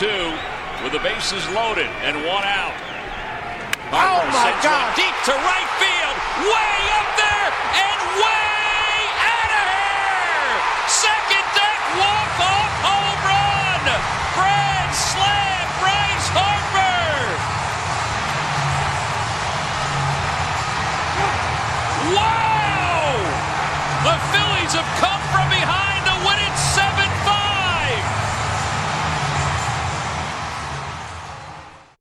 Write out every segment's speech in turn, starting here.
two with the bases loaded and one out. Oh my God! Deep to right field, way up there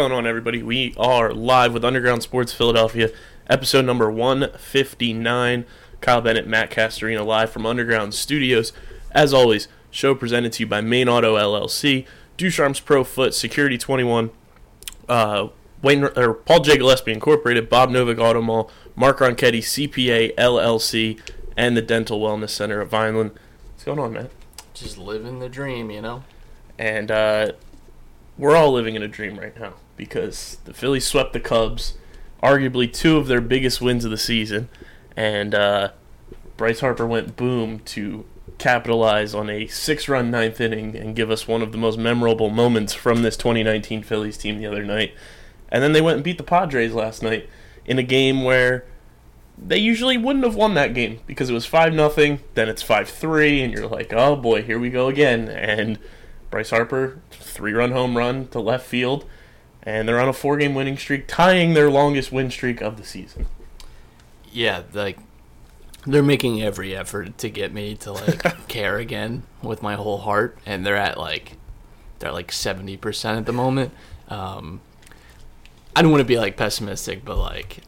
Going on, everybody? We are live with Underground Sports Philadelphia, episode number 159. Kyle Bennett, Matt Castorina, live from Underground Studios. As always, show presented to you by Main Auto LLC, Ducharme's Pro Foot, Security 21, uh, Wayne or Paul J. Gillespie Incorporated, Bob Novak Auto Mall, Mark Ronchetti, CPA LLC, and the Dental Wellness Center of Vineland. What's going on, man? just living the dream, you know. and uh, we're all living in a dream right now because the Phillies swept the Cubs, arguably two of their biggest wins of the season, and uh, Bryce Harper went boom to capitalize on a six-run ninth inning and give us one of the most memorable moments from this 2019 Phillies team the other night. And then they went and beat the Padres last night in a game where they usually wouldn't have won that game because it was five nothing. Then it's five three, and you're like, oh boy, here we go again. And Bryce Harper, three run home run to left field, and they're on a four game winning streak, tying their longest win streak of the season. Yeah, like they're making every effort to get me to like care again with my whole heart, and they're at like they're like seventy percent at the moment. Um, I don't want to be like pessimistic, but like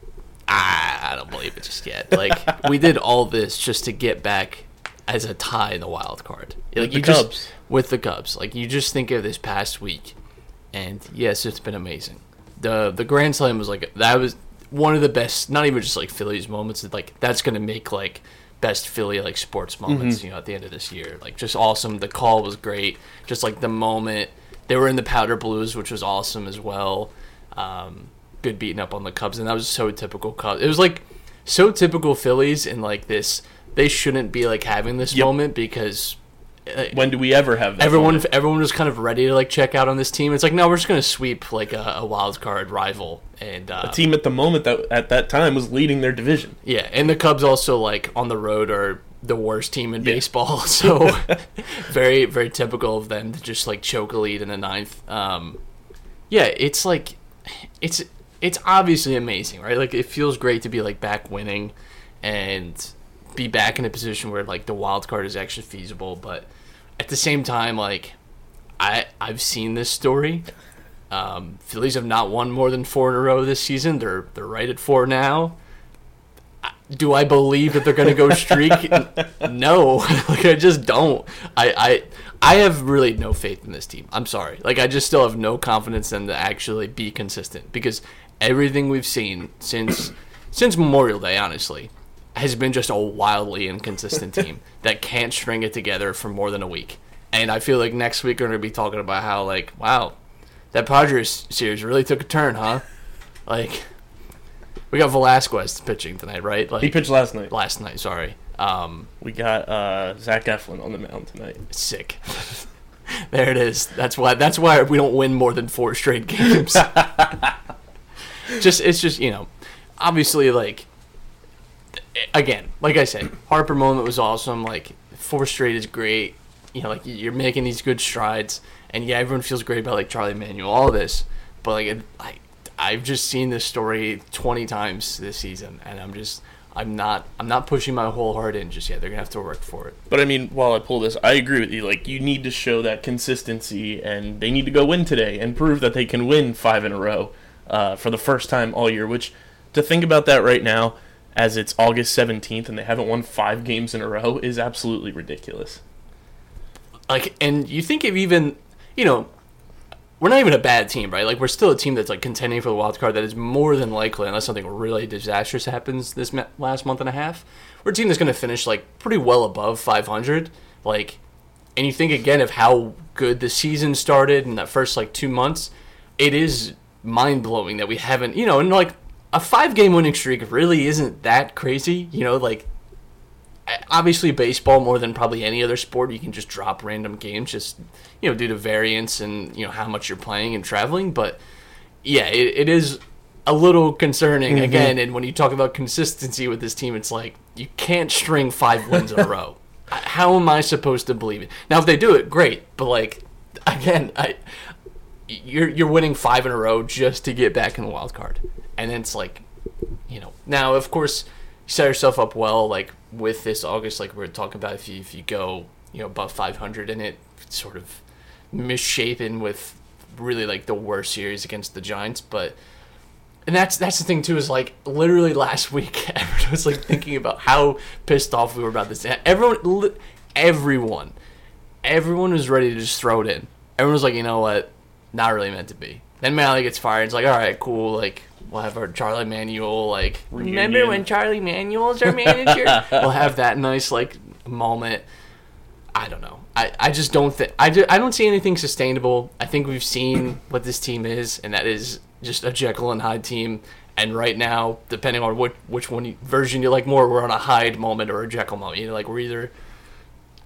I, I don't believe it just yet. Like we did all this just to get back as a tie in the wild card. Like the you just- Cubs. with the Cubs. Like you just think of this past week, and yes, it's been amazing. the The Grand Slam was like that was one of the best. Not even just like Phillies moments. Like that's gonna make like best Philly like sports moments. You know, at the end of this year, like just awesome. The call was great. Just like the moment they were in the powder blues, which was awesome as well. Um, good beating up on the Cubs, and that was so typical Cubs. It was like so typical Phillies, and like this, they shouldn't be like having this Yep. moment because When do we ever have that? everyone moment? everyone was kind of ready to like check out on this team. It's like no, we're just gonna sweep like a, a wild card rival, and uh, a team at the moment that at that time was leading their division. yeah, and the Cubs also like on the road are the worst team in baseball, so very very typical of them to just like choke a lead in the ninth. Um, yeah, it's like it's it's obviously amazing, right? Like it feels great to be like back winning and be back in a position where like the wild card is actually feasible, but at the same time, like I I've seen this story. Um, Phillies have not won more than four in a row this season. They're they're right at four now. Do I believe that they're going to go streak? No, like I just don't. I, I I have really no faith in this team. I'm sorry. Like I just still have no confidence in them to actually be consistent because everything we've seen since since Memorial Day, honestly, has been just a wildly inconsistent team that can't string it together for more than a week. And I feel like next week we're going to be talking about how like, wow, that Padres series really took a turn, huh? Like, we got Velasquez pitching tonight, right? Like He pitched last night. last night. Sorry, um, We got uh, Zach Eflin on the mound tonight. sick. there it is. That's why. That's why we don't win more than four straight games. just it's just you know, obviously like. Again, like I said, Harper moment was awesome. Like four straight is great. You know, like you're making these good strides, and yeah, everyone feels great about like Charlie Manuel, all this. But like, I, I've just seen this story twenty times this season, and I'm just, I'm not I'm not pushing my whole heart in just yet. They're gonna have to work for it. But I mean, while I pull this, I agree with you. Like, you need to show that consistency, and they need to go win today and prove that they can win five in a row uh, for the first time all year. Which, to think about that right now, as it's August 17th and they haven't won five games in a row, is absolutely ridiculous. Like, and you think of even, you know, we're not even a bad team, right? Like, we're still a team that's like contending for the wild card. That is more than likely, unless something really disastrous happens this ma- last month and a half. We're a team that's going to finish like pretty well above 500. Like, and you think again of how good the season started in that first like two months. It is mind blowing that we haven't, you know, and like a five game winning streak really isn't that crazy. You know, like obviously baseball more than probably any other sport you can just drop random games just you know due to variance and you know how much you're playing and traveling but yeah it, it is a little concerning. Mm-hmm. Again and when you talk about consistency with this team it's like you can't string five wins in a row. How am i supposed to believe it? Now if they do it great but like again i you're you're winning five in a row just to get back in the wild card and then it's like you know now of course you set yourself up well like with this august like we are talking about if you if you go you know above 500 in it sort of misshapen with really like the worst series against the giants. But and that's that's the thing too is like literally last week everyone was like thinking about how pissed off we were about this. Everyone everyone everyone was ready to just throw it in. Everyone was like you know what? Not really meant to be. Then Mallee gets fired. It's like all right cool like we'll have our Charlie Manuel like remember Reunion. when Charlie Manuel's our manager we'll have that nice like moment I don't know. I, I just don't think I, ju- I don't see anything sustainable. I think we've seen what this team is, and that is just a Jekyll and Hyde team. And right now, depending on what which one you, version you like more, we're on a Hyde moment or a Jekyll moment. You know, like we're either.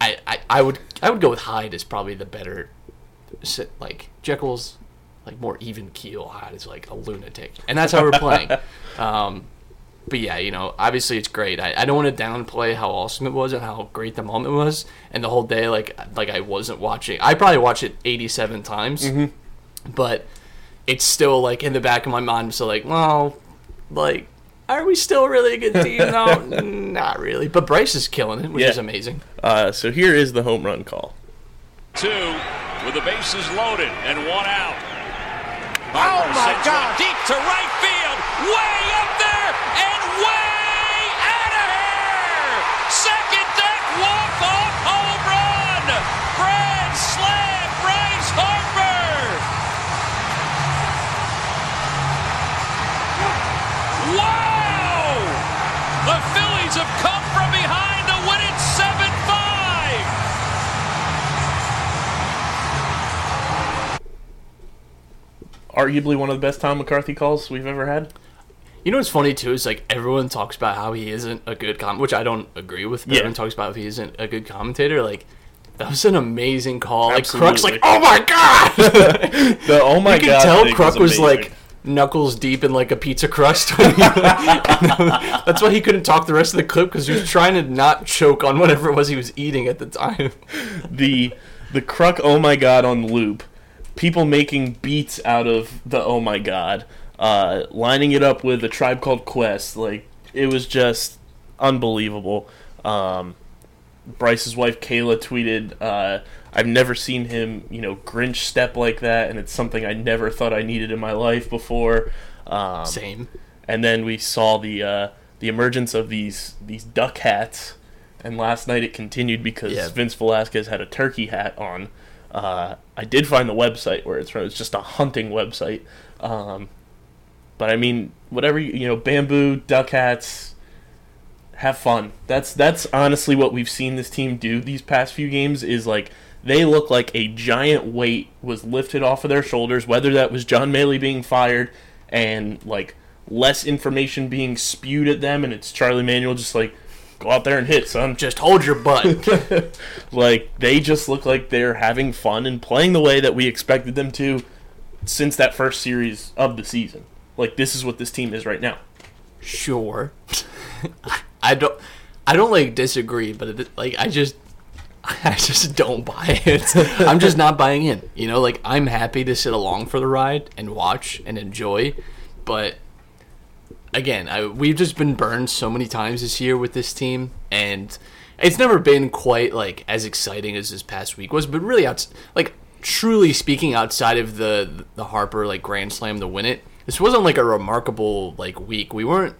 I, I, I would I would go with Hyde is probably the better. Like Jekyll's like more even keel. hot is like a lunatic, and that's how we're playing. um, but yeah, you know, obviously it's great. I, I don't want to downplay how awesome it was and how great the moment was, and the whole day like like I wasn't watching. I probably watched it eighty seven times, but it's still like in the back of my mind. So like, well, like, are we still really a good team? No, not really. But Bryce is killing it, which Yeah. is amazing. Uh, so here is the home run call. Two with the bases loaded and one out. Oh, my God. one deep to right field, way up there. And Arguably one of the best Tom McCarthy calls we've ever had. You know what's funny too is like everyone talks about how he isn't a good com, which I don't agree with. But Yeah. Everyone talks about if he isn't a good commentator. Like that was an amazing call. Like Absolutely. Kruk's like, oh my god! The oh my you can god! tell Kruk was, amazing. like knuckles deep in like a pizza crust. That's why he couldn't talk the rest of the clip because he was trying to not choke on whatever it was he was eating at the time. the the Kruk oh my god on loop. People making beats out of the oh my god, uh, lining it up with a tribe called Quest. Like it was just unbelievable. Um, Bryce's wife Kayla tweeted, uh, "I've never seen him, you know, Grinch step like that, and it's something I never thought I needed in my life before." Um, Same. and then we saw the uh, the emergence of these these duck hats. And last night it continued because Yeah. Vince Velasquez had a turkey hat on. Uh, I did find the website where it's from. It's just a hunting website. Um, but I mean, whatever you, you know, bamboo duck hats. Have fun. That's that's honestly what we've seen this team do these past few games. Is like they look like a giant weight was lifted off of their shoulders. Whether that was John Mallee being fired and like less information being spewed at them, and it's Charlie Manuel just like go out there and hit, son. Just hold your butt. Like they just look like they're having fun and playing the way that we expected them to since that first series of the season. Like this is what this team is right now. sure. I don't. I don't like disagree, but it, like I just. I just don't buy it. I'm just not buying in. You know, like I'm happy to sit along for the ride and watch and enjoy, but again, I, we've just been burned so many times this year with this team, and it's never been quite like as exciting as this past week was. But really, out like truly speaking, outside of the the Harper like Grand Slam to win it, this wasn't like a remarkable like week. We weren't.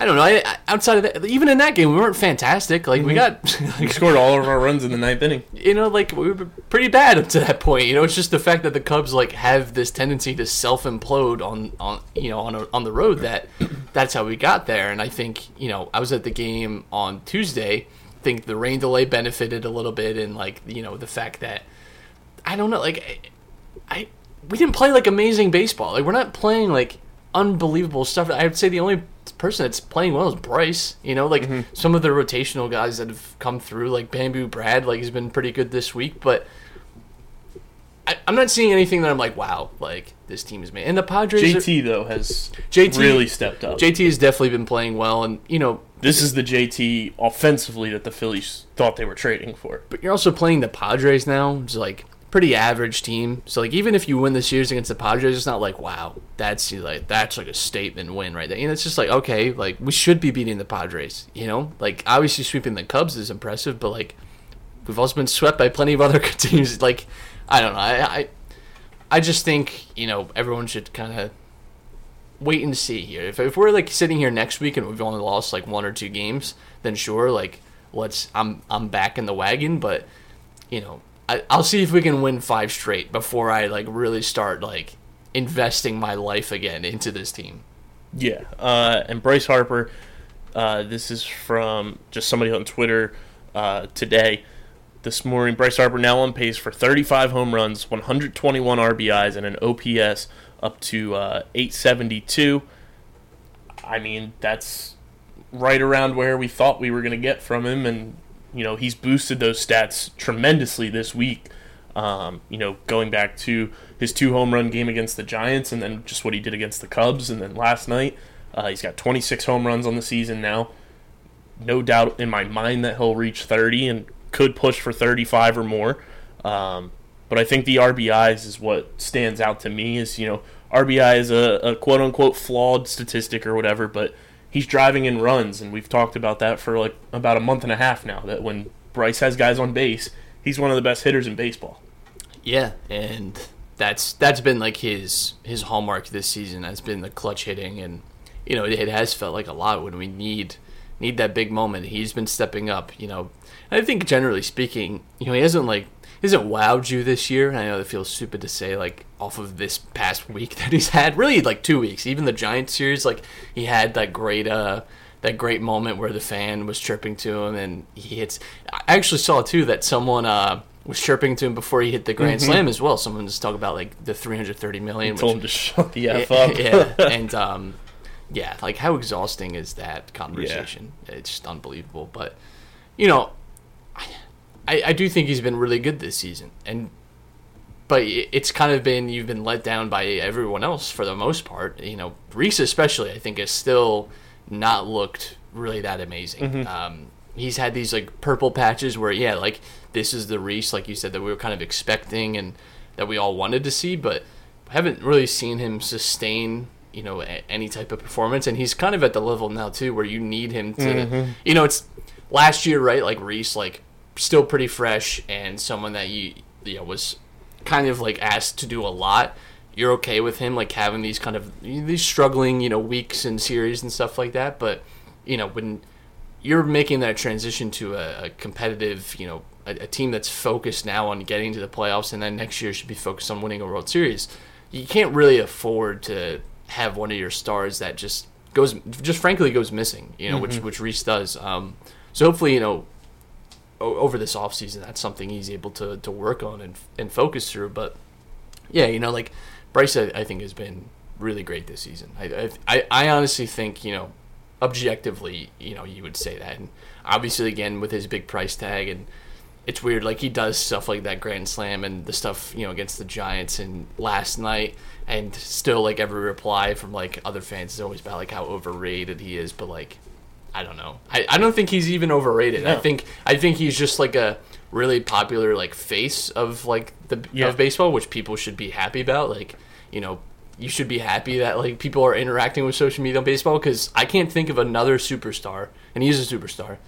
I don't know. I, outside of that, even in that game, we weren't fantastic. Like we mhm. got, We scored all of our runs in the ninth inning. you know, like we were pretty bad up to that point. You know, it's just the fact that the Cubs like have this tendency to self implode on on you know on a, on the road that that's how we got there. And I think you know I was at the game on Tuesday. I think the rain delay benefited a little bit, and like you know the fact that I don't know, like I, I we didn't play like amazing baseball. Like we're not playing like unbelievable stuff. I would say the only person that's playing well is Bryce. You know, like mm-hmm. some of the rotational guys that have come through, like Bamboo Brad, like he's been pretty good this week, but. I, I'm not seeing anything that I'm like, wow, like this team is made. And the Padres, are- JT though has JT really stepped up. JT has definitely been playing well, and you know, this is the JT offensively that the Phillies thought they were trading for. but you're also playing the Padres now. It's like pretty average team. So like even if you win the series against the Padres, it's not like wow, that's like that's like a statement win right there. Know, it's just like okay, like we should be beating the Padres. You know, like obviously sweeping the Cubs is impressive, but like we've also been swept by plenty of other teams. Like I don't know, I I, I just think you know everyone should kind of wait and see here. If, if we're like sitting here next week and we've only lost like one or two games, then sure, like let's I'm I'm back in the wagon. But you know, I, I'll see if we can win five straight before I like really start like investing my life again into this team. Yeah, uh, and Bryce Harper. Uh, this is from just somebody on Twitter uh, today. This morning, Bryce Harper now on pace for 35 home runs, 121 RBIs, and an OPS up to uh, 872. I mean, that's right around where we thought we were going to get from him, and you know he's boosted those stats tremendously this week. Um, you know, going back to his two home run game against the Giants, and then just what he did against the Cubs, and then last night, uh, he's got 26 home runs on the season now. No doubt in my mind that he'll reach 30 and could push for 35 or more. Um, but I think the RBIs is what stands out to me. Is you know RBI is a, a quote unquote flawed statistic or whatever, but he's driving in runs, and we've talked about that for like about a month and a half now. That when Bryce has guys on base, he's one of the best hitters in baseball. Yeah, and that's that's been like his his hallmark this season. Has been the clutch hitting, and you know it, it has felt like a lot when we need need that big moment. He's been stepping up. You know, I think generally speaking, you know, he hasn't like he hasn't wowed you this year. I know it feels stupid to say like off of this past week that he's had. Really, like two weeks. Even the Giants series, like he had that great uh that great moment where the fan was chirping to him and he hits. I actually saw too that someone uh was chirping to him before he hit the grand slam as well. Someone was talking about like the 330 million. Told him which, to shut the yeah, f up. yeah, and um, yeah, like how exhausting is that conversation? It's just unbelievable. But you know, I I do think he's been really good this season, and but it's kind of been you've been let down by everyone else for the most part. You know, Reese especially, I think, has still not looked really that amazing. Um, he's had these like purple patches where, yeah, like this is the Reese, like you said, that we were kind of expecting and that we all wanted to see, but haven't really seen him sustain. You know, a- any type of performance, and he's kind of at the level now too where you need him to. You know, it's last year, right? Like Reese, like still pretty fresh and someone that you you know was kind of like asked to do a lot you're okay with him like having these kind of these struggling you know weeks and series and stuff like that. But you know when you're making that transition to a, a competitive you know a, a team that's focused now on getting to the playoffs and then next year should be focused on winning a world series you can't really afford to have one of your stars that just goes just frankly goes missing you know which which Reese does. Um so hopefully you know over this offseason that's something he's able to, to work on and, and focus through but yeah you know like bryce I, I think has been really great this season. I, I I I honestly think you know objectively you know you would say that and obviously again with his big price tag and it's weird like he does stuff like that grand slam and the stuff you know against the giants and last night and still like every reply from like other fans is always about like how overrated he is but like I don't know. I, I don't think he's even overrated. I think I think he's just like a really popular like face of like the Yeah. of baseball, which people should be happy about. Like you know, you should be happy that like people are interacting with social media on baseball because I can't think of another superstar, and he's a superstar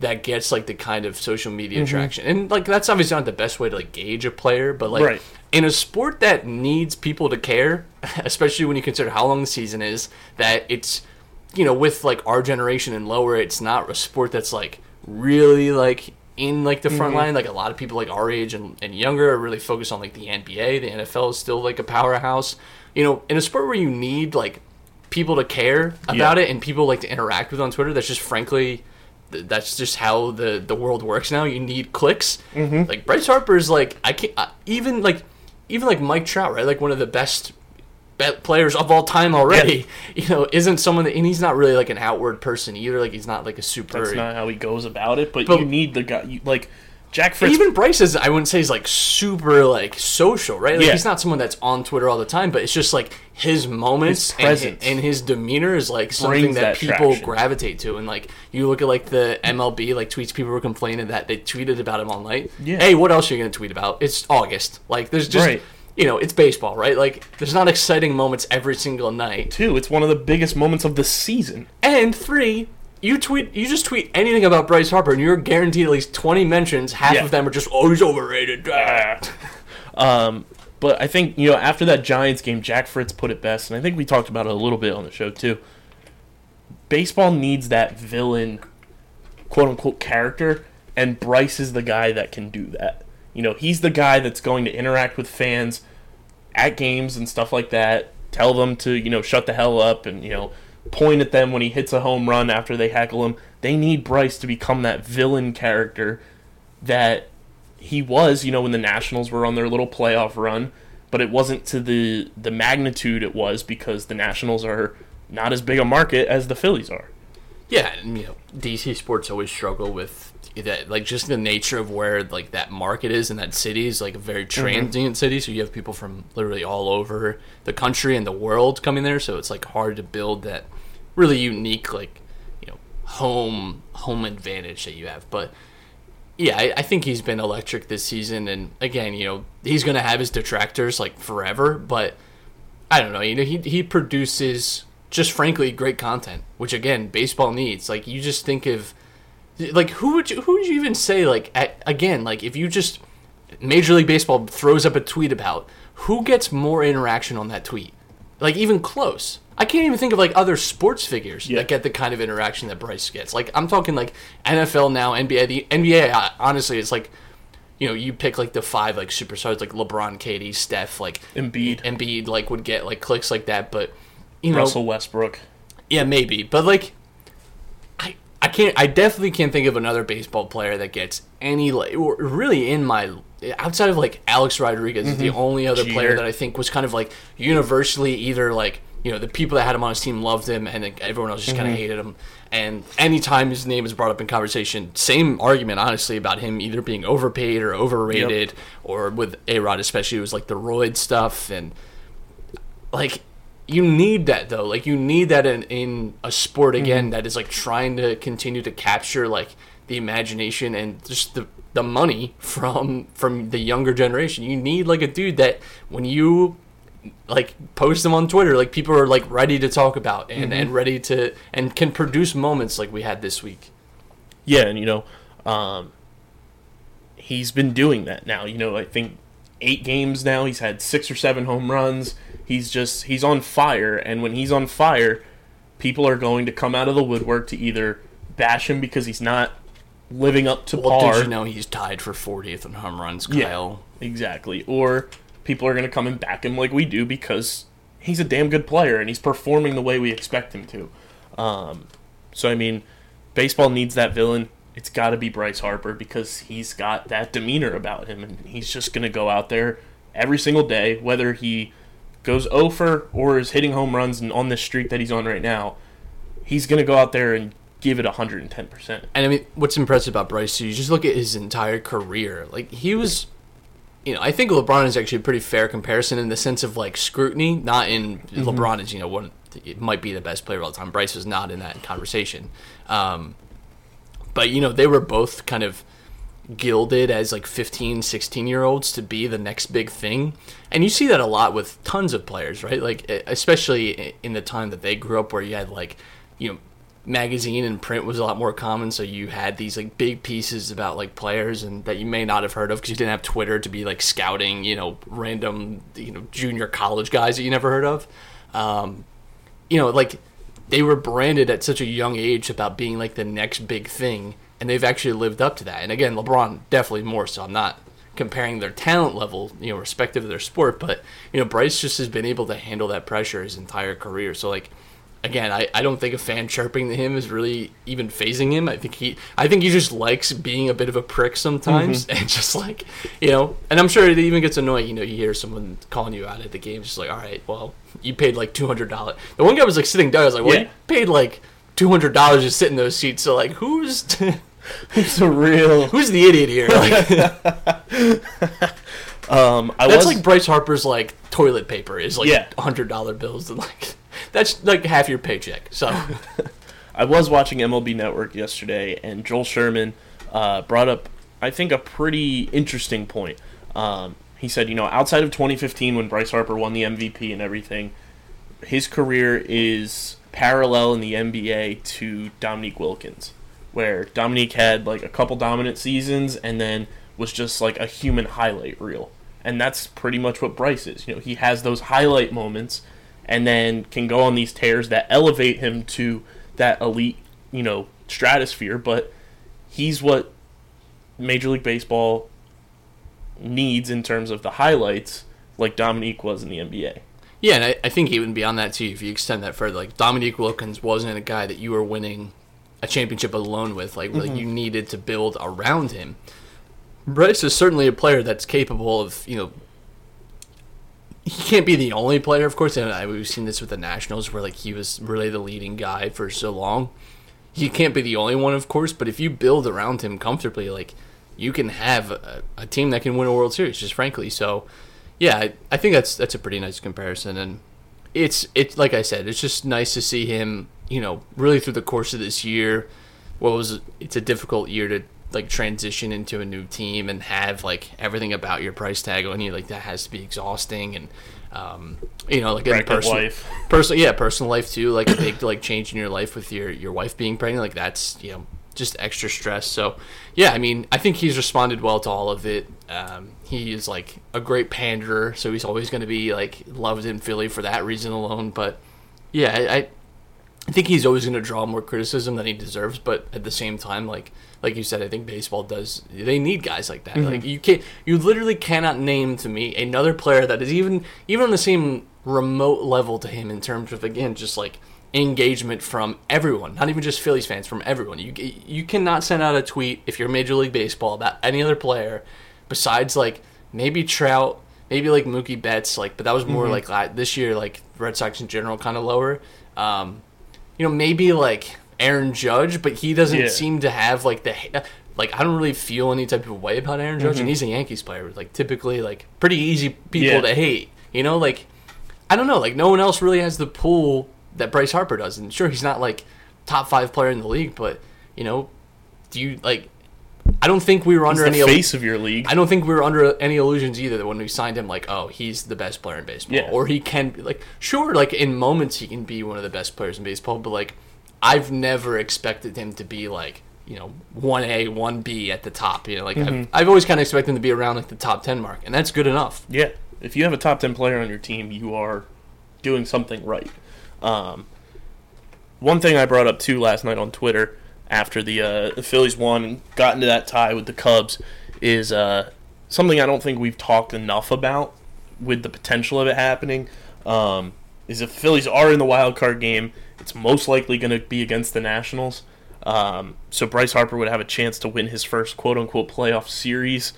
that gets like the kind of social media Mm-hmm. traction. And like that's obviously not the best way to like gauge a player, but like Right. in a sport that needs people to care, especially when you consider how long the season is, that it's you know, with like our generation and lower, it's not a sport that's like really like in like the Mm-hmm. front line. Like a lot of people like our age and, and younger are really focused on like the NBA. The NFL is still like a powerhouse. You know, in a sport where you need like people to care about Yeah. it and people like to interact with on Twitter, that's just frankly that's just how the the world works now. You need clicks. Mm-hmm. Like Bryce Harper is like I can't even like even like Mike Trout, right? Like one of the best be- players of all time already. You know, isn't someone that and he's not really like an outward person either. Like he's not like a super. That's not how he goes about it. But, But- you need the guy. You, like Jack Fritz. even Bryce is, I wouldn't say he's like super like social, right? Like Yeah. he's not someone that's on Twitter all the time, but it's just like his moments His and, and his demeanor is like something that, that people traction. gravitate to. And like you look at like the MLB like tweets, people were complaining that they tweeted about him all night. Yeah. Hey, what else are you gonna tweet about? It's August. Like there's just Right. You know it's baseball, right? Like there's not exciting moments every single night. two. It's one of the biggest moments of the season. And three, you tweet, you just tweet anything about Bryce Harper, and you're guaranteed at least twenty mentions. Half Yeah. of them are just, oh, he's overrated. Ah. Um, but I think you know after that Giants game, Jack Fritz put it best, and I think we talked about it a little bit on the show too. Baseball needs that villain, quote unquote, character, and Bryce is the guy that can do that. You know, he's the guy that's going to interact with fans at games and stuff like that. Tell them to you know shut the hell up, and you know point at them when he hits a home run after they heckle him. They need Bryce to become that villain character that he was, you know, when the Nationals were on their little playoff run, but it wasn't to the the magnitude it was because the Nationals are not as big a market as the Phillies are. Yeah, and, you know, DC sports always struggle with that, like just the nature of where like that market is, and that city is like a very mm-hmm. transient city. So you have people from literally all over the country and the world coming there. So it's like hard to build that really unique like you know home home advantage that you have. But yeah, I, I think he's been electric this season, and again, you know, he's gonna have his detractors like forever, but I don't know. You know, he he produces just frankly great content, which again, baseball needs. Like you just think of like who would you who would you even say like at, again like if you just Major League Baseball throws up a tweet about who gets more interaction on that tweet, like even close. I can't even think of like other sports figures Yeah. that get the kind of interaction that Bryce gets. Like I'm talking like NFL now, NBA. The NBA, uh, honestly, it's like you know you pick like the five like superstars like LeBron, KD, Steph, like Embiid. Embiid like would get like clicks like that, but you know Russell Westbrook. yeah, maybe, but like, I can't. I definitely can't think of another baseball player that gets any like, or really in my outside of like Alex Rodriguez is the mm-hmm. only other player that I think was kind of like universally either like you know the people that had him on his team loved him and everyone else just kind of mm-hmm. hated him. And anytime his name is brought up in conversation, same argument honestly about him either being overpaid or overrated, or with A Rod especially, it was like the roid stuff and like you need that though like you need that in, in a sport again that is like trying to continue to capture like the imagination and just the the money from from the younger generation you need like a dude that when you like post them on twitter like people are like ready to talk about and and ready to and can produce moments like we had this week Yeah, and you know, um, he's been doing that now. You know, I think eight games now. He's had six or seven home runs. He's just he's on fire, and when he's on fire, people are going to come out of the woodwork to either bash him because he's not living up to well par. did you know he's tied for 40th in home runs Yeah, exactly. Or people are going to come and back him like we do because he's a damn good player and he's performing the way we expect him to. Um, so I mean, baseball needs that villain. It's got to be Bryce Harper because he's got that demeanor about him, and he's just going to go out there every single day, whether he goes over or is hitting home runs and on this streak that he's on right now. He's going to go out there and give it 110%. And I mean, what's impressive about Bryce, too, you just look at his entire career. Like, he was, you know, I think LeBron is actually a pretty fair comparison in the sense of, like, scrutiny. Not in, LeBron is, you know, one, it might be the best player of all time. Bryce was not in that conversation. Um, but, you know, they were both kind of gilded as like 15, 16 year olds to be the next big thing. And you see that a lot with tons of players, right? Like, especially in the time that they grew up where you had like, you know, magazine and print was a lot more common so you had these like big pieces about like players and that you may not have heard of because you didn't have twitter to be like scouting you know random you know junior college guys that you never heard of. Um, you know like they were branded at such a young age about being like the next big thing and they've actually lived up to that. And again lebron definitely more so. I'm not comparing their talent level you know respective of their sport but you know bryce just has been able to handle that pressure his entire career so like again, I, I don't think a fan chirping to him is really even phasing him. I think he I think he just likes being a bit of a prick sometimes mm-hmm. and just like you know and I'm sure it even gets annoying, you know, you hear someone calling you out at the game, just like, Alright, well, you paid like two hundred dollars. The one guy was like sitting down, I was like, Well Yeah. you paid like two hundred dollars to sit in those seats, so like who's It's a real. who's the idiot here? Like, Um, I that's was like Bryce Harper's like toilet paper is like Yeah. hundred dollar bills and like that's like half your paycheck. So I was watching MLB Network yesterday, and Joel Sherman uh, brought up, I think, a pretty interesting point. Um, he said, you know, outside of 2015 when Bryce Harper won the MVP and everything, his career is parallel in the NBA to Dominique Wilkins, where Dominique had like a couple dominant seasons and then was just like a human highlight reel. And that's pretty much what Bryce is. You know, he has those highlight moments and then can go on these tears that elevate him to that elite, you know, stratosphere, but he's what Major League Baseball needs in terms of the highlights like Dominique was in the NBA. Yeah, and I, I think even beyond that too, if you extend that further, like Dominique Wilkins wasn't a guy that you were winning a championship alone with. Like, like mm-hmm. you needed to build around him. Bryce is certainly a player that's capable of, you know, he can't be the only player, of course. And I, we've seen this with the Nationals, where like he was really the leading guy for so long. He can't be the only one, of course. But if you build around him comfortably, like you can have a, a team that can win a World Series. Just frankly, so yeah, I, I think that's that's a pretty nice comparison, and it's it's like I said, it's just nice to see him, you know, really through the course of this year. What was it's a difficult year to like transition into a new team and have like everything about your price tag on you, like that has to be exhausting and. Um, you know, like in personal, life. personal, yeah, personal life too. Like a big like change in your life with your your wife being pregnant, like that's you know just extra stress. So, yeah, I mean, I think he's responded well to all of it. Um, he is like a great panderer, so he's always going to be like loved in Philly for that reason alone. But yeah, I, I I think he's always going to draw more criticism than he deserves, but at the same time, like like you said, I think baseball does. They need guys like that. Like you can't, you literally cannot name to me another player that is even even on the same remote level to him in terms of again just like engagement from everyone, not even just Phillies fans, from everyone. You you cannot send out a tweet if you're Major League Baseball about any other player besides like maybe Trout, maybe like Mookie Betts, like but that was more like this year like Red Sox in general kind of lower. Um, you know, maybe like Aaron Judge, but he doesn't Yeah. seem to have like the like I don't really feel any type of way about Aaron Judge, and mm-hmm. he's a Yankees player. Like typically, like pretty easy people Yeah. to hate. You know, like I don't know, like no one else really has the pull that Bryce Harper does. And sure, he's not like top five player in the league, but you know, do you like? I don't think we were He's under any. face of your league. I don't think we were under any illusions either that when we signed him, like, oh, he's the best player in baseball, Yeah. or he can be like, sure, like in moments he can be one of the best players in baseball, but like, I've never expected him to be like, you know, one A, one B at the top. You know, like I've, I've always kind of expected him to be around like the top ten mark, and that's good enough. Yeah, if you have a top ten player on your team, you are doing something right. Um, one thing I brought up too last night on Twitter after the uh, the Phillies won and got into that tie with the Cubs is uh, something I don't think we've talked enough about with the potential of it happening. Um, is if Phillies are in the wild card game, it's most likely going to be against the Nationals. Um, so Bryce Harper would have a chance to win his first quote unquote playoff series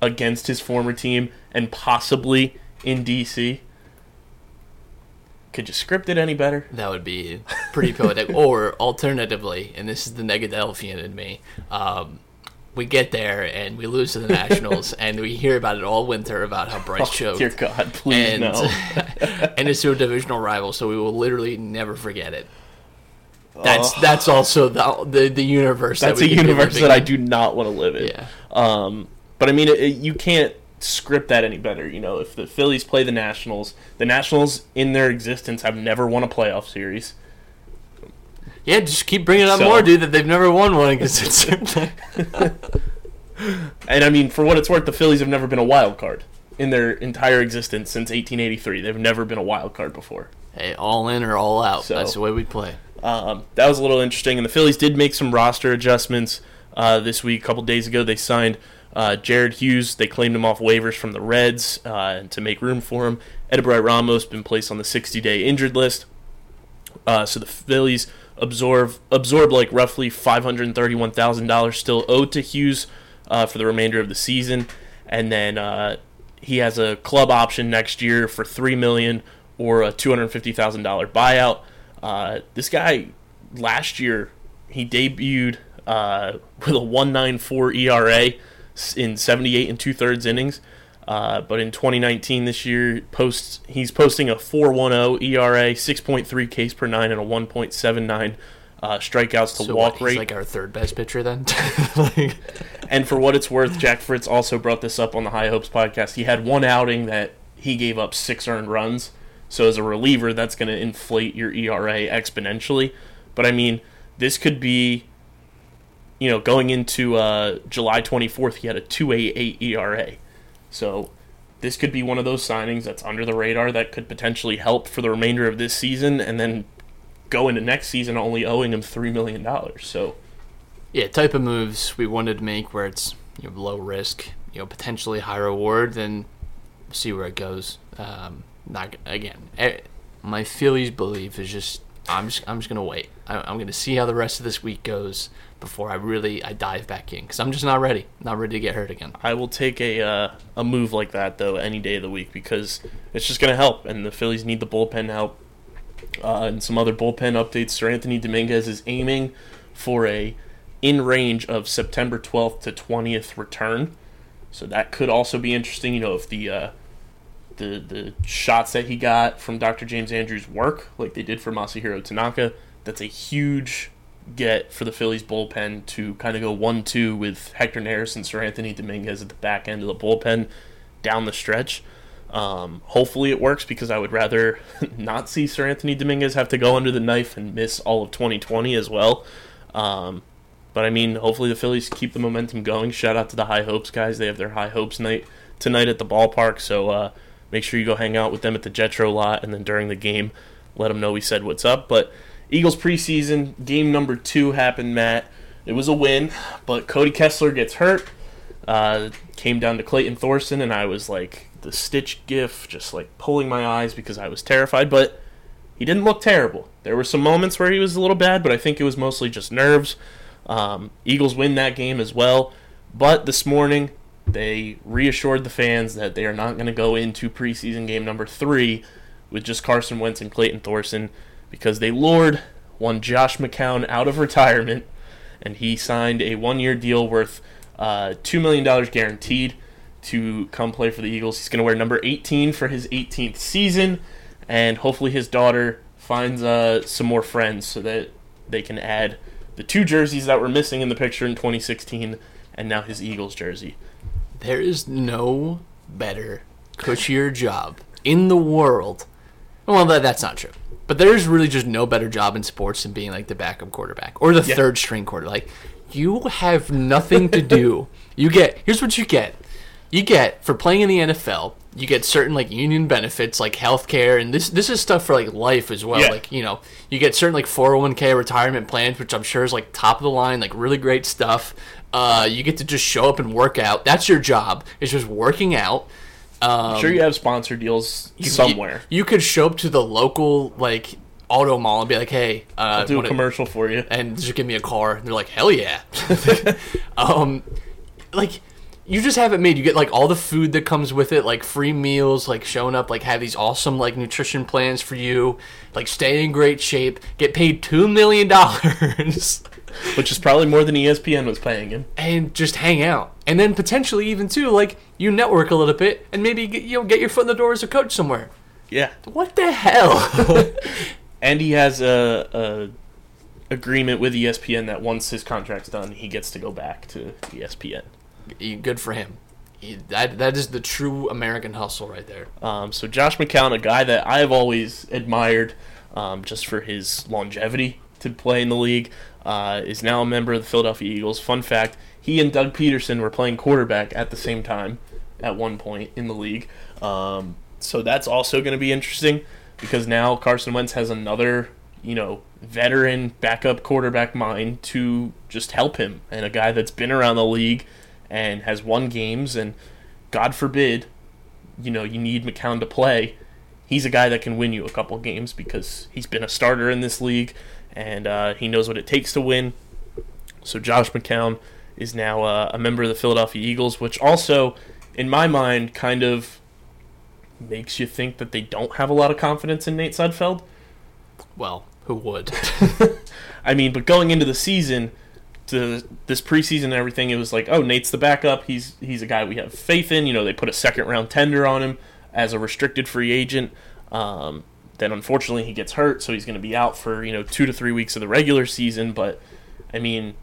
against his former team and possibly in DC. Could you script it any better? That would be pretty poetic. or alternatively, and this is the Negadelphian in me, um, we get there and we lose to the Nationals, and we hear about it all winter about how Bryce choked. Oh, Dear God, please and, no. and it's to a divisional rival, so we will literally never forget it. That's that's also the the, the universe. That's that a universe that I do not want to live in. Yeah. Um, but I mean, it, it- you can't script that any better. You know, if the Phillies play the Nationals, the Nationals in their existence have never won a playoff series. Yeah, just keep bringing up So- more, dude. That they've never won one against it. And I mean, for what it's worth, the Phillies have never been a wild card in their entire existence since 1883. They've never been a wild card before. hey, all in or all out. So- That's the way we play. Um, that was a little interesting. And the Phillies did make some roster adjustments uh, this week. A couple days ago, they signed uh, Jared Hughes. They claimed him off waivers from the Reds uh, to make room for him. Edubray Ramos been placed on the 60-day injured list. Uh, so the Phillies absorb absorb like roughly five hundred thirty-one thousand dollars still owed to Hughes uh, for the remainder of the season, and then uh, he has a club option next year for three million or a two hundred fifty thousand dollar buyout. Uh, this guy last year he debuted with a one nine four ERA s- in seventy eight and two thirds innings. Uh, but in 2019, this year, posts he's posting a 4.10 ERA, 6.3 Ks per nine, and a 1.79 uh, strikeouts to So walk what, rate. like our third best pitcher then. like, And for what it's worth, Jack Fritz also brought this up on the High Hopes podcast. He had one outing that he gave up six earned runs. So as a reliever, that's going to inflate your ERA exponentially. But I mean, this could be, you know, going into uh, July 24th, he had a 2.88 ERA. So this could be one of those signings that's under the radar that could potentially help for the remainder of this season, and then go into next season only owing him three million dollars. So yeah, type of moves we wanted to make where it's you know, low risk, you know, potentially high reward. Then see where it goes. Um, not again. My Phillies belief is just I'm just I'm just gonna wait. I, I'm gonna see how the rest of this week goes before I really I dive back in because I'm just not ready. Not ready to get hurt again. I will take a uh, a move like that though any day of the week because it's just going to help, and the Phillies need the bullpen help. Uh, and some other bullpen updates. Seranthony Dominguez is aiming for a in range of September 12th to 20th return, so that could also be interesting. You know, if the uh, the the shots that he got from Dr. James Andrews work like they did for Masahiro Tanaka, that's a huge get for the Phillies bullpen to kind of go one two with Hector Neris and Seranthony Dominguez at the back end of the bullpen down the stretch. Um, hopefully it works because I would rather not see Seranthony Dominguez have to go under the knife and miss all of 2020 as well. Um, but I mean, hopefully the Phillies keep the momentum going. Shout out to the High Hopes guys; they have their High Hopes night tonight at the ballpark. So uh, make sure you go hang out with them at the Jetro lot, and then during the game, let them know we said what's up. But Eagles preseason game number two happened, Matt. It was a win, but Cody Kessler gets hurt. Uh, came down to Clayton Thorson, and I was like the Stitch gif, just like pulling my eyes because I was terrified. But he didn't look terrible. There were some moments where he was a little bad, but I think it was mostly just nerves. Um, Eagles win that game as well. But this morning, they reassured the fans that they are not going to go into preseason game number three with just Carson Wentz and Clayton Thorson because they lured one Josh McCown out of retirement and he signed a one year deal worth uh, $2 million guaranteed to come play for the Eagles. He's going to wear number 18 for his 18th season, and hopefully his daughter finds uh, some more friends so that they can add the two jerseys that were missing in the picture in 2016 and now his Eagles jersey. There is no better, cushier job in the world. Well, that, that's not true. But there's really just no better job in sports than being like the backup quarterback or the Yeah. third string quarter. Like, you have nothing to do. you get, here's what you get. You get, for playing in the NFL, you get certain like union benefits like healthcare and this this is stuff for like life as well. Yeah. Like, you know, you get certain like 401k retirement plans, which I'm sure is like top of the line, like really great stuff. Uh, you get to just show up and work out. That's your job. It's just working out. Um, I'm sure you have sponsor deals you- somewhere. You, could show up to the local like auto mall and be like, "Hey, uh, I'll do a commercial for you. and just give me a car." And they're like, "Hell yeah!" um, like you just have it made. You get like all the food that comes with it, like free meals, like showing up, like have these awesome like nutrition plans for you, like stay in great shape, get paid two million dollars. Which is probably more than ESPN was paying him. and just hang out. And then potentially even too, like you network a little bit and maybe get, you know get your foot in the door as a coach somewhere. Yeah. What the hell? and he has a, a agreement with ESPN that once his contract's done, he gets to go back to ESPN. Good for him. He, that that is the true American hustle right there. Um, so Josh McCown, a guy that I have always admired um, just for his longevity to play in the league, uh, is now a member of the Philadelphia Eagles. Fun fact: he and Doug Pederson were playing quarterback at the same time at one point in the league. Um, so that's also going to be interesting because now Carson Wentz has another, you know, veteran backup quarterback mind to just help him, and a guy that's been around the league and has won games and. God forbid, you know, you need McCown to play, he's a guy that can win you a couple games because he's been a starter in this league and uh, he knows what it takes to win. So Josh McCown is now uh, a member of the Philadelphia Eagles, which also, in my mind, kind of makes you think that they don't have a lot of confidence in Nate Sudfeld. Well, who would? I mean, but going into the season, to this preseason and everything, it was like, oh, Nate's the backup. He's he's a guy we have faith in. You know, they put a second round tender on him as a restricted free agent. Um, then unfortunately he gets hurt, so he's going to be out for you know two to three weeks of the regular season. But I mean,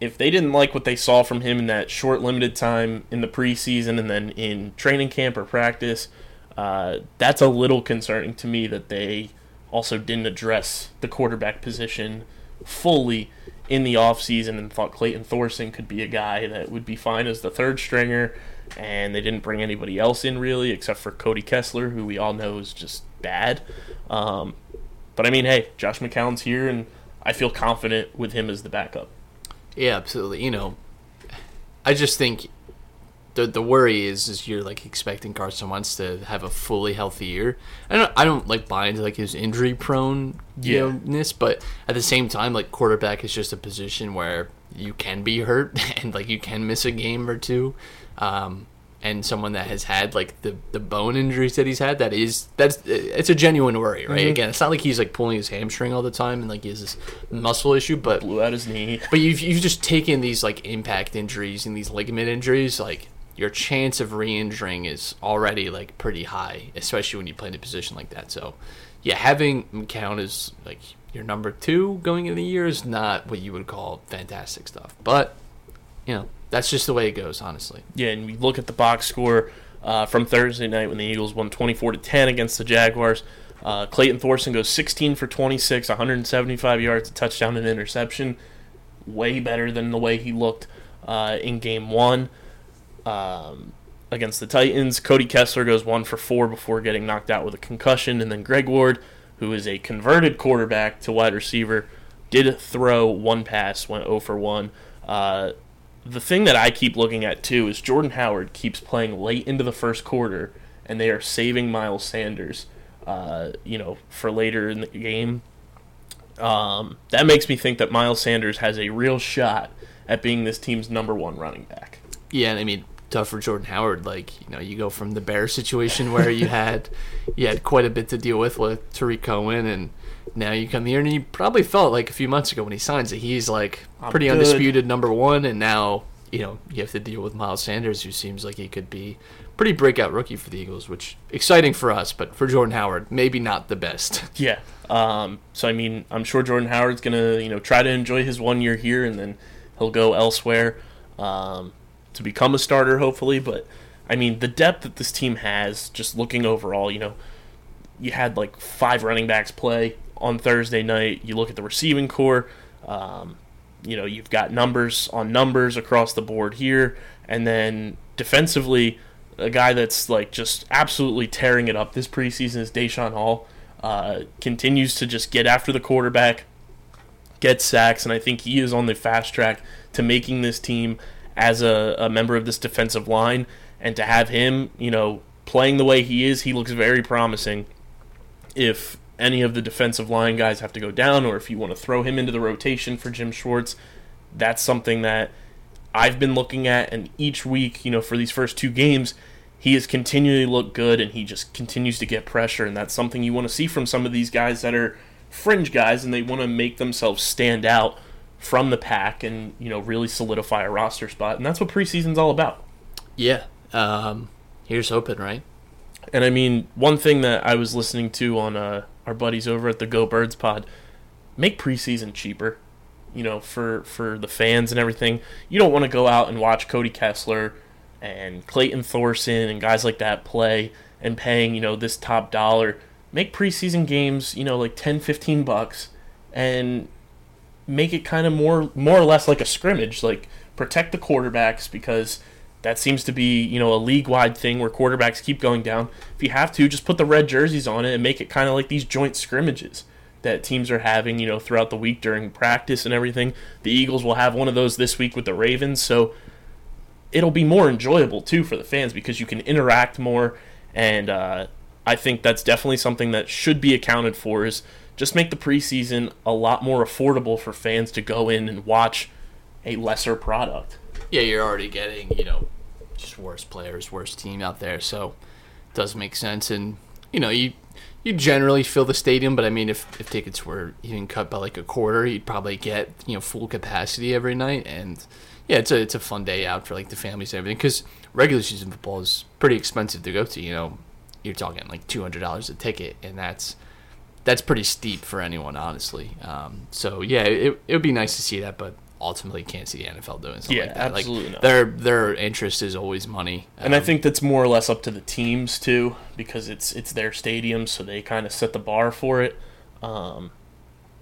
if they didn't like what they saw from him in that short limited time in the preseason and then in training camp or practice, uh, that's a little concerning to me that they also didn't address the quarterback position fully in the offseason and thought Clayton Thorson could be a guy that would be fine as the third stringer. And they didn't bring anybody else in really, except for Cody Kessler, who we all know is just bad. Um, but I mean, hey, Josh McCown's here, and I feel confident with him as the backup. yeah, absolutely. You know, I just think the the worry is is you're like expecting Carson Wentz to have a fully healthy year. I don't I don't like buy into like his injury prone Yeah. you know-ness, but at the same time, like quarterback is just a position where you can be hurt and like you can miss a game or two. Um, and someone that has had like the, the bone injuries that he's had, that is that's it's a genuine worry, right? Mm-hmm. Again, it's not like he's like pulling his hamstring all the time and like he has this muscle issue, but Blew out his knee. but you've you've just taken these like impact injuries and these ligament injuries, like your chance of re-injuring is already like pretty high, especially when you play in a position like that. So, yeah, having McCown is like your number two going into the year is not what you would call fantastic stuff. But you know, that's just the way it goes, honestly. Yeah, and we look at the box score uh, from Thursday night when the Eagles won 24 to 10 against the Jaguars. Uh, Clayton Thorson goes 16 for 26, 175 yards, a touchdown, and interception. Way better than the way he looked uh, in game one um, against the Titans. Cody Kessler goes one for four before getting knocked out with a concussion, and then Greg Ward, who is a converted quarterback to wide receiver, did throw one pass, went 0 for 1. Uh, the thing that I keep looking at too is Jordan Howard keeps playing late into the first quarter, and they are saving Miles Sanders, uh, you know, for later in the game. Um, that makes me think that Miles Sanders has a real shot at being this team's number one running back. Yeah, I mean, tough for Jordan Howard. Like, you know, you go from the Bear situation where you had you had quite a bit to deal with with Tarik Cohen, and now you come here and you probably felt like a few months ago when he signs it, he's like I'm pretty good. undisputed number one, and now you know you have to deal with Miles Sanders, who seems like he could be pretty breakout rookie for the Eagles, which exciting for us, but for Jordan Howard, maybe not the best. Yeah. Um, so I mean, I'm sure Jordan Howard's gonna you know try to enjoy his one year here, and then he'll go elsewhere um, to become a starter, hopefully. But I mean, the depth that this team has, just looking overall, you know, you had like five running backs play on Thursday night. You look at the receiving corps. Um, you know, you've got numbers on numbers across the board here, and then defensively, a guy that's like just absolutely tearing it up this preseason is Daeshon Hall. Uh, continues to just get after the quarterback, get sacks, and I think he is on the fast track to making this team as a, a member of this defensive line. And to have him, you know, playing the way he is, he looks very promising. If any of the defensive line guys have to go down, or if you want to throw him into the rotation for Jim Schwartz, that's something that I've been looking at. And each week, you know, for these first two games, he has continually looked good and he just continues to get pressure. And that's something you want to see from some of these guys that are fringe guys and they want to make themselves stand out from the pack and, you know, really solidify a roster spot. And that's what preseason's all about. yeah, um, here's hoping, right? And I mean, one thing that I was listening to on uh, our buddies over at the Go Birds pod, make preseason cheaper. You know, for for the fans and everything. You don't want to go out and watch Cody Kessler and Clayton Thorson and guys like that play and paying, you know, this top dollar. Make preseason games, you know, like 10, 15 bucks and make it kind of more more or less like a scrimmage, like protect the quarterbacks because that seems to be, you know, a league-wide thing where quarterbacks keep going down. If you have to, just put the red jerseys on it and make it kind of like these joint scrimmages that teams are having, you know, throughout the week during practice and everything. The Eagles will have one of those this week with the Ravens, so it'll be more enjoyable too for the fans because you can interact more and uh, I think that's definitely something that should be accounted for is just make the preseason a lot more affordable for fans to go in and watch a lesser product. Yeah, you're already getting, you know, just worse players, worse team out there, so it does make sense. And you know, you you generally fill the stadium, but I mean, if if tickets were even cut by like a quarter, you'd probably get you know full capacity every night. And yeah, it's a it's a fun day out for like the families and everything because regular season football is pretty expensive to go to. You know, you're talking like two hundred dollars a ticket, and that's that's pretty steep for anyone, honestly. Um, so yeah, it it would be nice to see that, but ultimately can't see the NFL doing something Yeah, like that. absolutely like not. their their interest is always money, And I Um, think that's more or less up to the teams too, because it's it's their stadium, so they kind of set the bar for it. Um,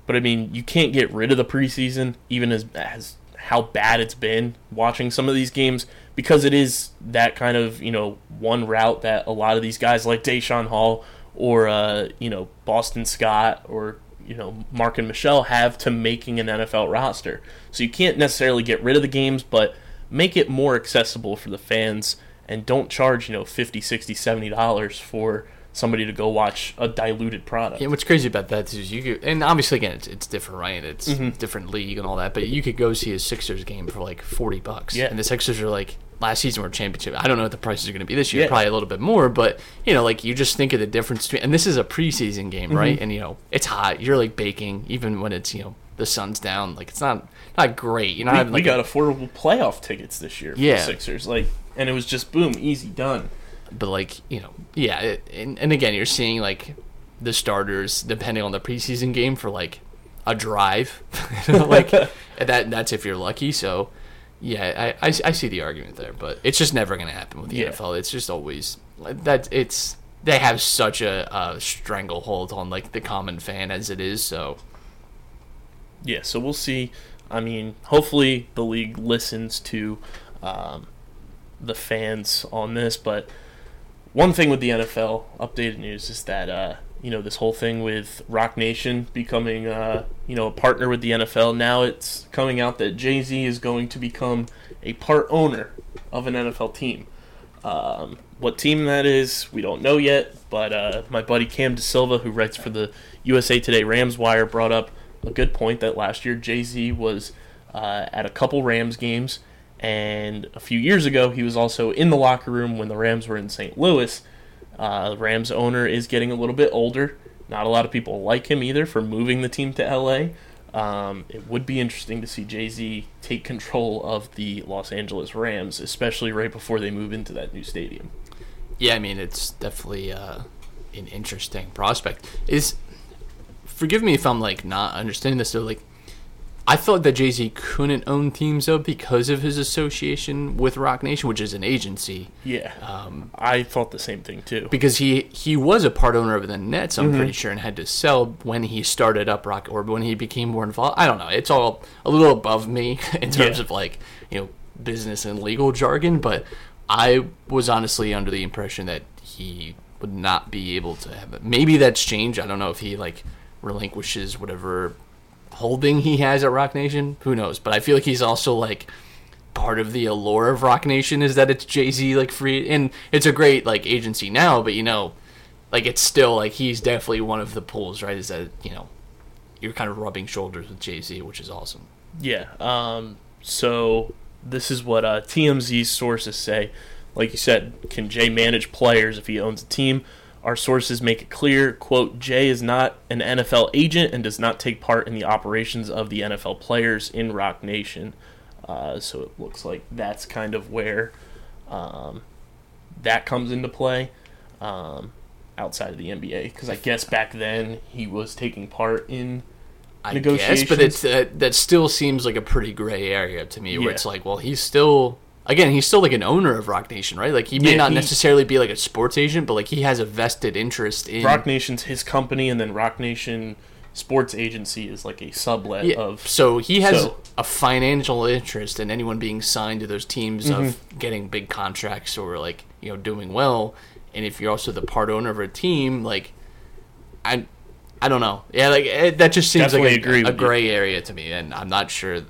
but I mean, you can't get rid of the preseason, even as as how bad it's been watching some of these games, because it is that kind of you know one route that a lot of these guys like Daeshon Hall or uh, you know Boston Scott or you know Marken Michel have to making an NFL roster. So you can't necessarily get rid of the games, but make it more accessible for the fans and don't charge you know 50 60 70 dollars for somebody to go watch a diluted product Yeah, what's crazy about that is you could, and obviously again it's, it's different, right? It's Mm-hmm. different league and all that, but you could go see a Sixers game for like forty bucks. Yeah. and the Sixers are like last season were championship. I don't know what the prices are going to be this year. Yeah. Probably a little bit more, but you know, like you just think of the difference between. And this is a preseason game, Mm-hmm. right? And you know, it's hot. You're like baking, even when it's you know the sun's down. Like it's not not great. You know, we, having we got affordable playoff tickets this year for Yeah. the Sixers like and it was just boom easy done but like you know yeah it, and, and again you're seeing like the starters depending on the preseason game for like a drive like that that's if you're lucky so yeah I, I, I see the argument there but it's just never going to happen with the Yeah. nfl it's just always that it's they have such a, a stranglehold on like the common fan as it is so. Yeah so we'll see. I mean hopefully the league listens to um, the fans on this but one thing with the nfl updated news is that uh, you know this whole thing with roc nation becoming uh, you know a partner with the nfl now it's coming out that jay-z is going to become a part owner of an nfl team Um, what team that is, we don't know yet. But uh, my buddy Cam DaSilva, who writes for the USA Today Rams Wire, brought up a good point that last year Jay Z was uh, at a couple Rams games, and a few years ago he was also in the locker room when the Rams were in St. Louis. Uh, Rams owner is getting a little bit older. Not a lot of people like him either for moving the team to LA. Um, it would be interesting to see Jay Z take control of the Los Angeles Rams, especially right before they move into that new stadium. Yeah, I mean it's definitely uh, an interesting prospect. Is forgive me if I'm like not understanding this So Like, I thought that Jay Z couldn't own teams though because of his association with Roc Nation, which is an agency. Yeah, Um, I thought the same thing too. because he he was a part owner of the Nets, I'm Mm-hmm. pretty sure, and had to sell when he started up Roc or when he became more involved. I don't know. It's all a little above me in terms Yeah. of like you know business and legal jargon, but I was honestly under the impression that he would not be able to have it. Maybe that's changed. I don't know if he like relinquishes whatever holding he has at Roc Nation. Who knows? But I feel like he's also like part of the allure of Roc Nation is that it's Jay Z like free, and it's a great like agency now. But you know, like it's still like he's definitely one of the pulls, right? Is that you know you're kind of rubbing shoulders with Jay Z, which is awesome. Yeah. Um, so this is what uh, TMZ's sources say. Like you said, can Jay manage players if he owns a team? Our sources make it clear, quote, Jay is not an NFL agent and does not take part in the operations of the NFL players in Roc Nation. Uh, so it looks like that's kind of where um, that comes into play um, outside of the NBA. Because I guess back then he was taking part in I negotiations. guess, but it's that that still seems like a pretty gray area to me. Where Yeah. it's like, well, he's still again, he's still like an owner of Roc Nation, right? Like he may Yeah, not he- necessarily be like a sports agent, but like he has a vested interest in Roc Nation's his company, and then Roc Nation Sports Agency is like a sublet Yeah, of. so he has so- a financial interest in anyone being signed to those teams of Mm-hmm. getting big contracts or like you know doing well. And if you're also the part owner of a team, like I, I don't know. Yeah, like it, that just seems Definitely like a, a with you. gray area to me, and I'm not sure.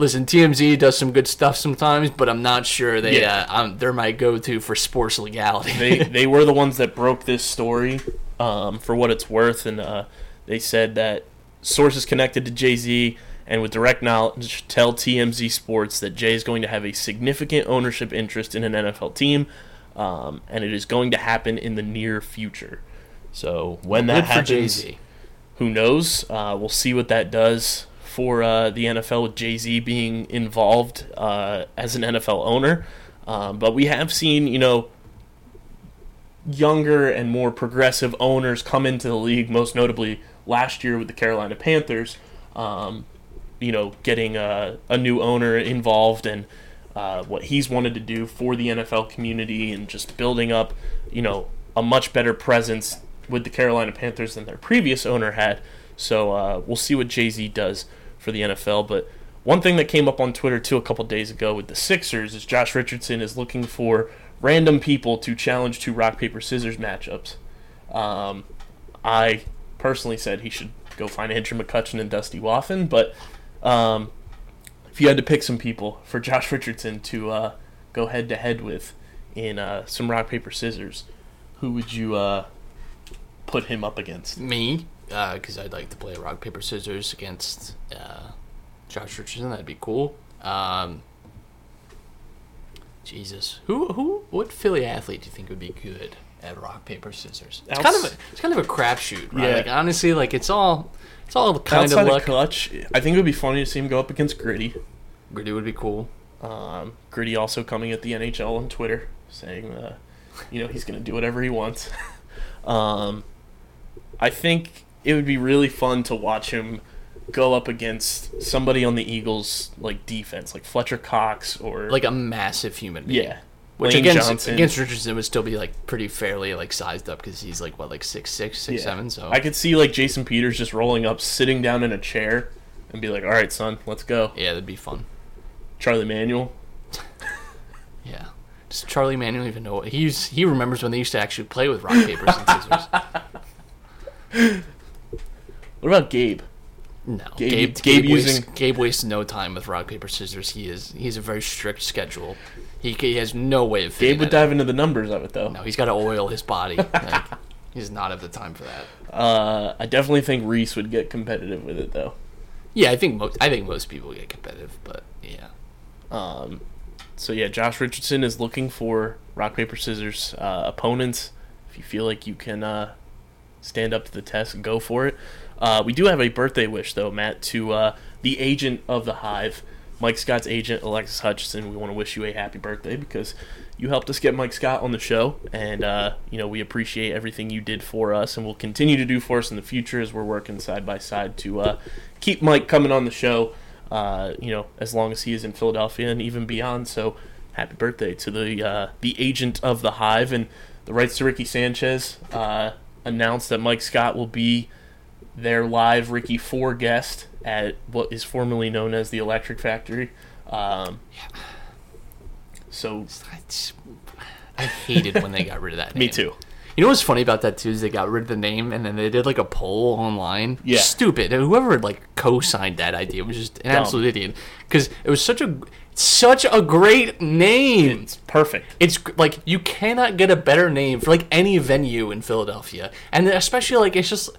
Listen, TMZ does some good stuff sometimes, but I'm not sure they Yeah. uh, they're my go-to for sports legality. they they were the ones that broke this story um, for what it's worth, and uh, they said that sources connected to Jay Z and with direct knowledge tell TMZ Sports that Jay is going to have a significant ownership interest in an NFL team, um, and it is going to happen in the near future. So when that good happens, who knows? Uh, we'll see what that does for uh, the NFL with Jay Z being involved uh, as an NFL owner. Um, but we have seen, you know, younger and more progressive owners come into the league, most notably last year with the Carolina Panthers. Um, you know, getting a, a new owner involved and uh, what he's wanted to do for the NFL community and just building up, you know, a much better presence with the Carolina Panthers than their previous owner had. So uh, we'll see what Jay Z does for the NFL. But one thing that came up on Twitter too a couple days ago with the Sixers is Josh Richardson is looking for random people to challenge to rock paper scissors matchups. Um, I personally said he should go find Andrew McCutchen and Dusty Wathan, but um, if you had to pick some people for Josh Richardson to uh, go head to head with in uh, some rock paper scissors, who would you uh, put him up against? Me, because I'd like to play rock paper scissors against uh, Josh Richardson. That'd be cool. Um, Jesus, who who what Philly athlete do you think would be good at rock paper scissors? It's kind of a, it's kind of a crapshoot, right? Yeah. Like honestly, like it's all it's all kind Outside of of clutch, I think it would be funny to see him go up against Gritty. Gritty would be cool. Um, Gritty also coming at the NHL on Twitter saying, uh, you know, he's going to do whatever he wants. um, I think it would be really fun to watch him go up against somebody on the Eagles like defense, like Fletcher Cox or Like a massive human being. yeah, Which Lane against Johnson. against Richardson would still be like pretty fairly like sized up because he's like what like six six six Yeah. seven. So I could see like Jason Peters just rolling up, sitting down in a chair, and be like, "All right, son, let's go." yeah, that'd be fun. Charlie Manuel. Yeah. Does Charlie Manuel even know what he's he remembers when they used to actually play with rock, paper, and scissors. What about Gabe? No. Gabe- Gabe, Gabe Gabe, wastes, Gabe wastes no time with rock, paper, scissors. He is he's a very strict schedule. He, he has no way of Gabe would dive into the numbers of it though. No, he's got to oil his body. Like, he does not have the time for that. Uh, I definitely think Reese would get competitive with it though. Yeah, I think most I think most people get competitive, but yeah. Um, so yeah, Josh Richardson is looking for rock paper scissors uh, opponents. If you feel like you can uh, stand up to the test, go for it. Uh, we do have a birthday wish though, Matt, to uh, the agent of the Hive, Mike Scott's agent, Alexis Hutchinson. We want to wish you a happy birthday because you helped us get Mike Scott on the show, and uh, you know we appreciate everything you did for us, and will continue to do for us in the future as we're working side by side to uh, keep Mike coming on the show. Uh, you know, as long as he is in Philadelphia and even beyond. So, happy birthday to the uh, the agent of the Hive and the rights to Ricky Sanchez. Announced that Mike Scott will be their live Ricky Four guest at what is formerly known as the Electric Factory. Um, so, I, hated when they got rid of that name. me too. You know what's funny about that too is they got rid of the name and then they did like a poll online. Yeah. stupid. Whoever like co-signed that idea was just an Dumb. absolute idiot because it was such a such a great name. It's perfect. It's like you cannot get a better name for like any venue in Philadelphia, and especially like it's just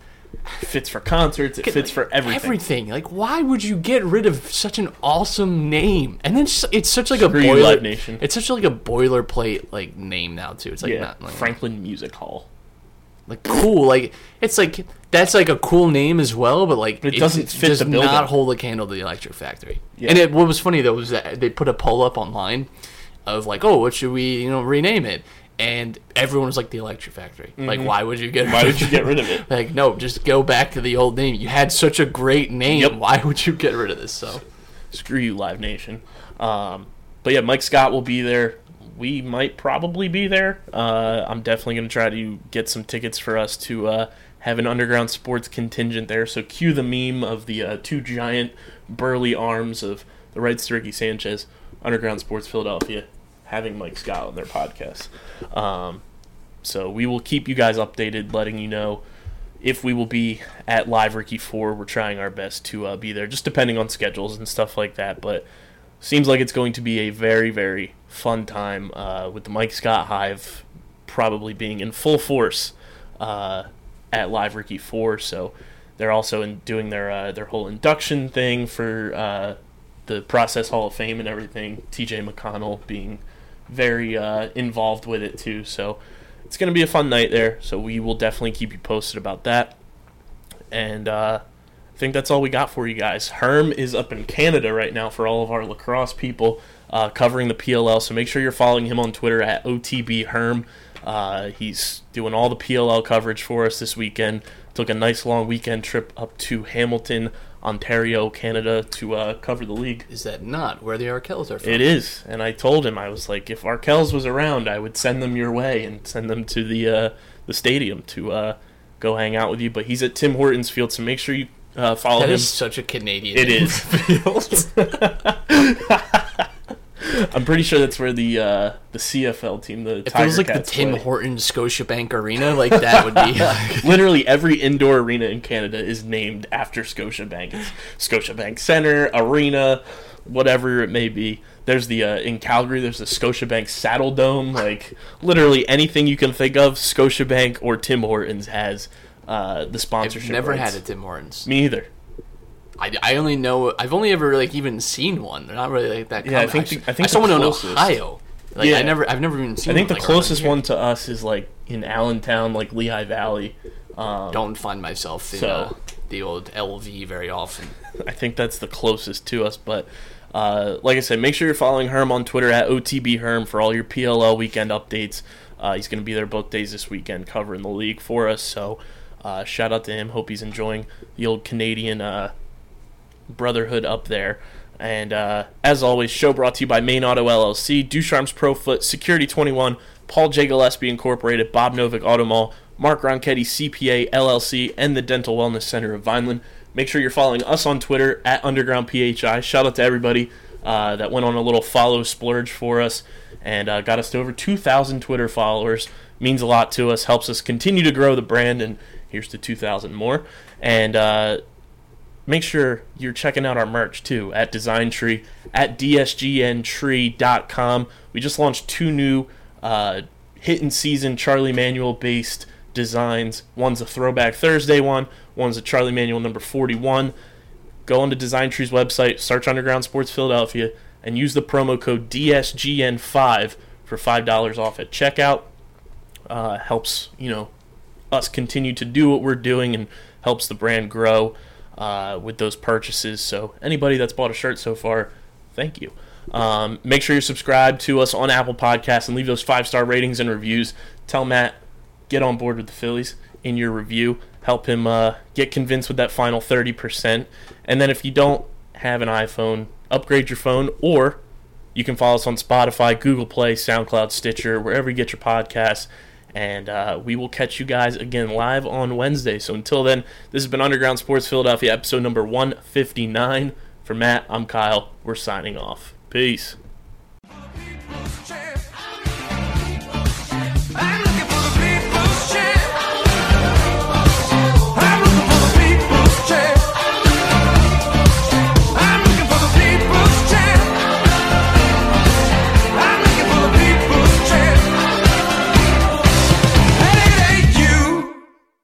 fits for concerts. It fits for everything. Everything. Like, why would you get rid of such an awesome name? And then it's, it's such like a Screw you, boiler. Live Nation. It's such like a boilerplate like name now too. It's like Yeah, not like, Franklin Music Hall. like cool. Like it's like that's like a cool name as well, but like But it doesn't fit does the building. not hold a candle to the Electric Factory. Yeah. And it, what was funny though was that they put a poll up online of like, oh, what should we you know rename it? And everyone was like the Electric Factory. Like, why would you get? Mm-hmm. Why rid would you get rid of it? Like, no, just go back to the old name. You had such a great name. Yep. Why would you get rid of this? So, Screw you, Live Nation. Um, but yeah, Mike Scott will be there. We might probably be there. Uh, I'm definitely going to try to get some tickets for us to uh, have an underground sports contingent there. So cue the meme of the uh, two giant burly arms of the rights to Ricky Sanchez, Underground Sports Philadelphia, having Mike Scott on their podcast. Um, so we will keep you guys updated, letting you know if we will be at Live Ricky 4. We're trying our best to uh, be there, just depending on schedules and stuff like that. But seems like it's going to be a very, very fun time uh, with the Mike Scott Hive probably being in full force uh, at Live Ricky 4. So they're also in doing their uh, their whole induction thing for uh, the Process Hall of Fame and everything. TJ McConnell being very uh, involved with it too. So it's going to be a fun night there. So we will definitely keep you posted about that. And uh, I think that's all we got for you guys. Herm is up in Canada right now for all of our lacrosse people uh, covering the PLL. So make sure you're following him on Twitter at OTB Herm. Uh, he's doing all the PLL coverage for us this weekend. Took a nice long weekend trip up to Hamilton, Ontario, Canada to uh, cover the league. is that not where the Arkells are from? It is, and I told him I was like, if Arkells was around, I would send them your way and send them to the uh, the stadium to uh, go hang out with you. But he's at Tim Hortons Field, so make sure you uh, follow That him. is such a Canadian. It is. I'm pretty sure that's where the uh, the CFL team, the If it was like the Tim play. Hortons Scotiabank Arena, like that would be. Literally every indoor arena in Canada is named after Scotiabank. It's Scotiabank Center, Arena, whatever it may be. There's the uh, in Calgary. There's the Scotiabank Saddle Dome. Like literally anything you can think of, Scotiabank or Tim Hortons has uh, the I've sponsorship. never rights. had a Tim Hortons. Me either. I, I only know I've only ever like even seen one. They're not really like that. Yeah, I think the- I, I think saw the one in Ohio. Like Yeah. I never, I've never even seen. I think the like, closest one to us is like in Allentown, like Lehigh Valley. Um, Don't find myself in So- uh, the old LV very often. I think that's the closest to us. But uh, like I said, make sure you're following Herm on Twitter at OTBHerm for all your PLL weekend updates. Uh, he's going to be there both days this weekend covering the league for us. So uh, shout out to him. Hope he's enjoying the old Canadian uh, brotherhood up there. And uh, as always, show brought to you by Main Auto LLC, Ducharme's Pro Foot, Security 21, Paul J. Gillespie Incorporated, Bob Novick Auto Mall, Mark Ronchetti CPA LLC, and the Dental Wellness Center of Vineland. Make sure you're following us on Twitter at Underground PHI. Shout out to everybody uh, that went on a little follow splurge for us and uh, got us to over 2,000 Twitter followers. Means a lot to us, helps us continue to grow the brand, and here's to 2,000 more. And uh, make sure you're checking out our merch too at Design Tree at dsgntree.com. We just launched two new uh, hit and season Charlie Manuel based designs. One's a Throwback Thursday one, one's a Charlie Manuel number 41. Go onto Design Tree's website, search Underground Sports Philadelphia, and use the promo code DSGN5 for $5 off at checkout. Uh, helps, you know, us continue to do what we're doing and helps the brand grow uh, with those purchases. So anybody that's bought a shirt so far, thank you. Um, make sure you're subscribed to us on Apple Podcasts and leave those five star ratings and reviews. Tell Matt get on board with the Phillies in your review. Help him uh, get convinced with that final 30%. And then if you don't have an iPhone, upgrade your phone or you can follow us on Spotify, Google Play, SoundCloud, Stitcher, wherever you get your podcasts. And uh, we will catch you guys again live on Wednesday. So until then, this has been Underground Sports Philadelphia, episode number 159. For Matt, I'm Kyle. We're signing off. Peace.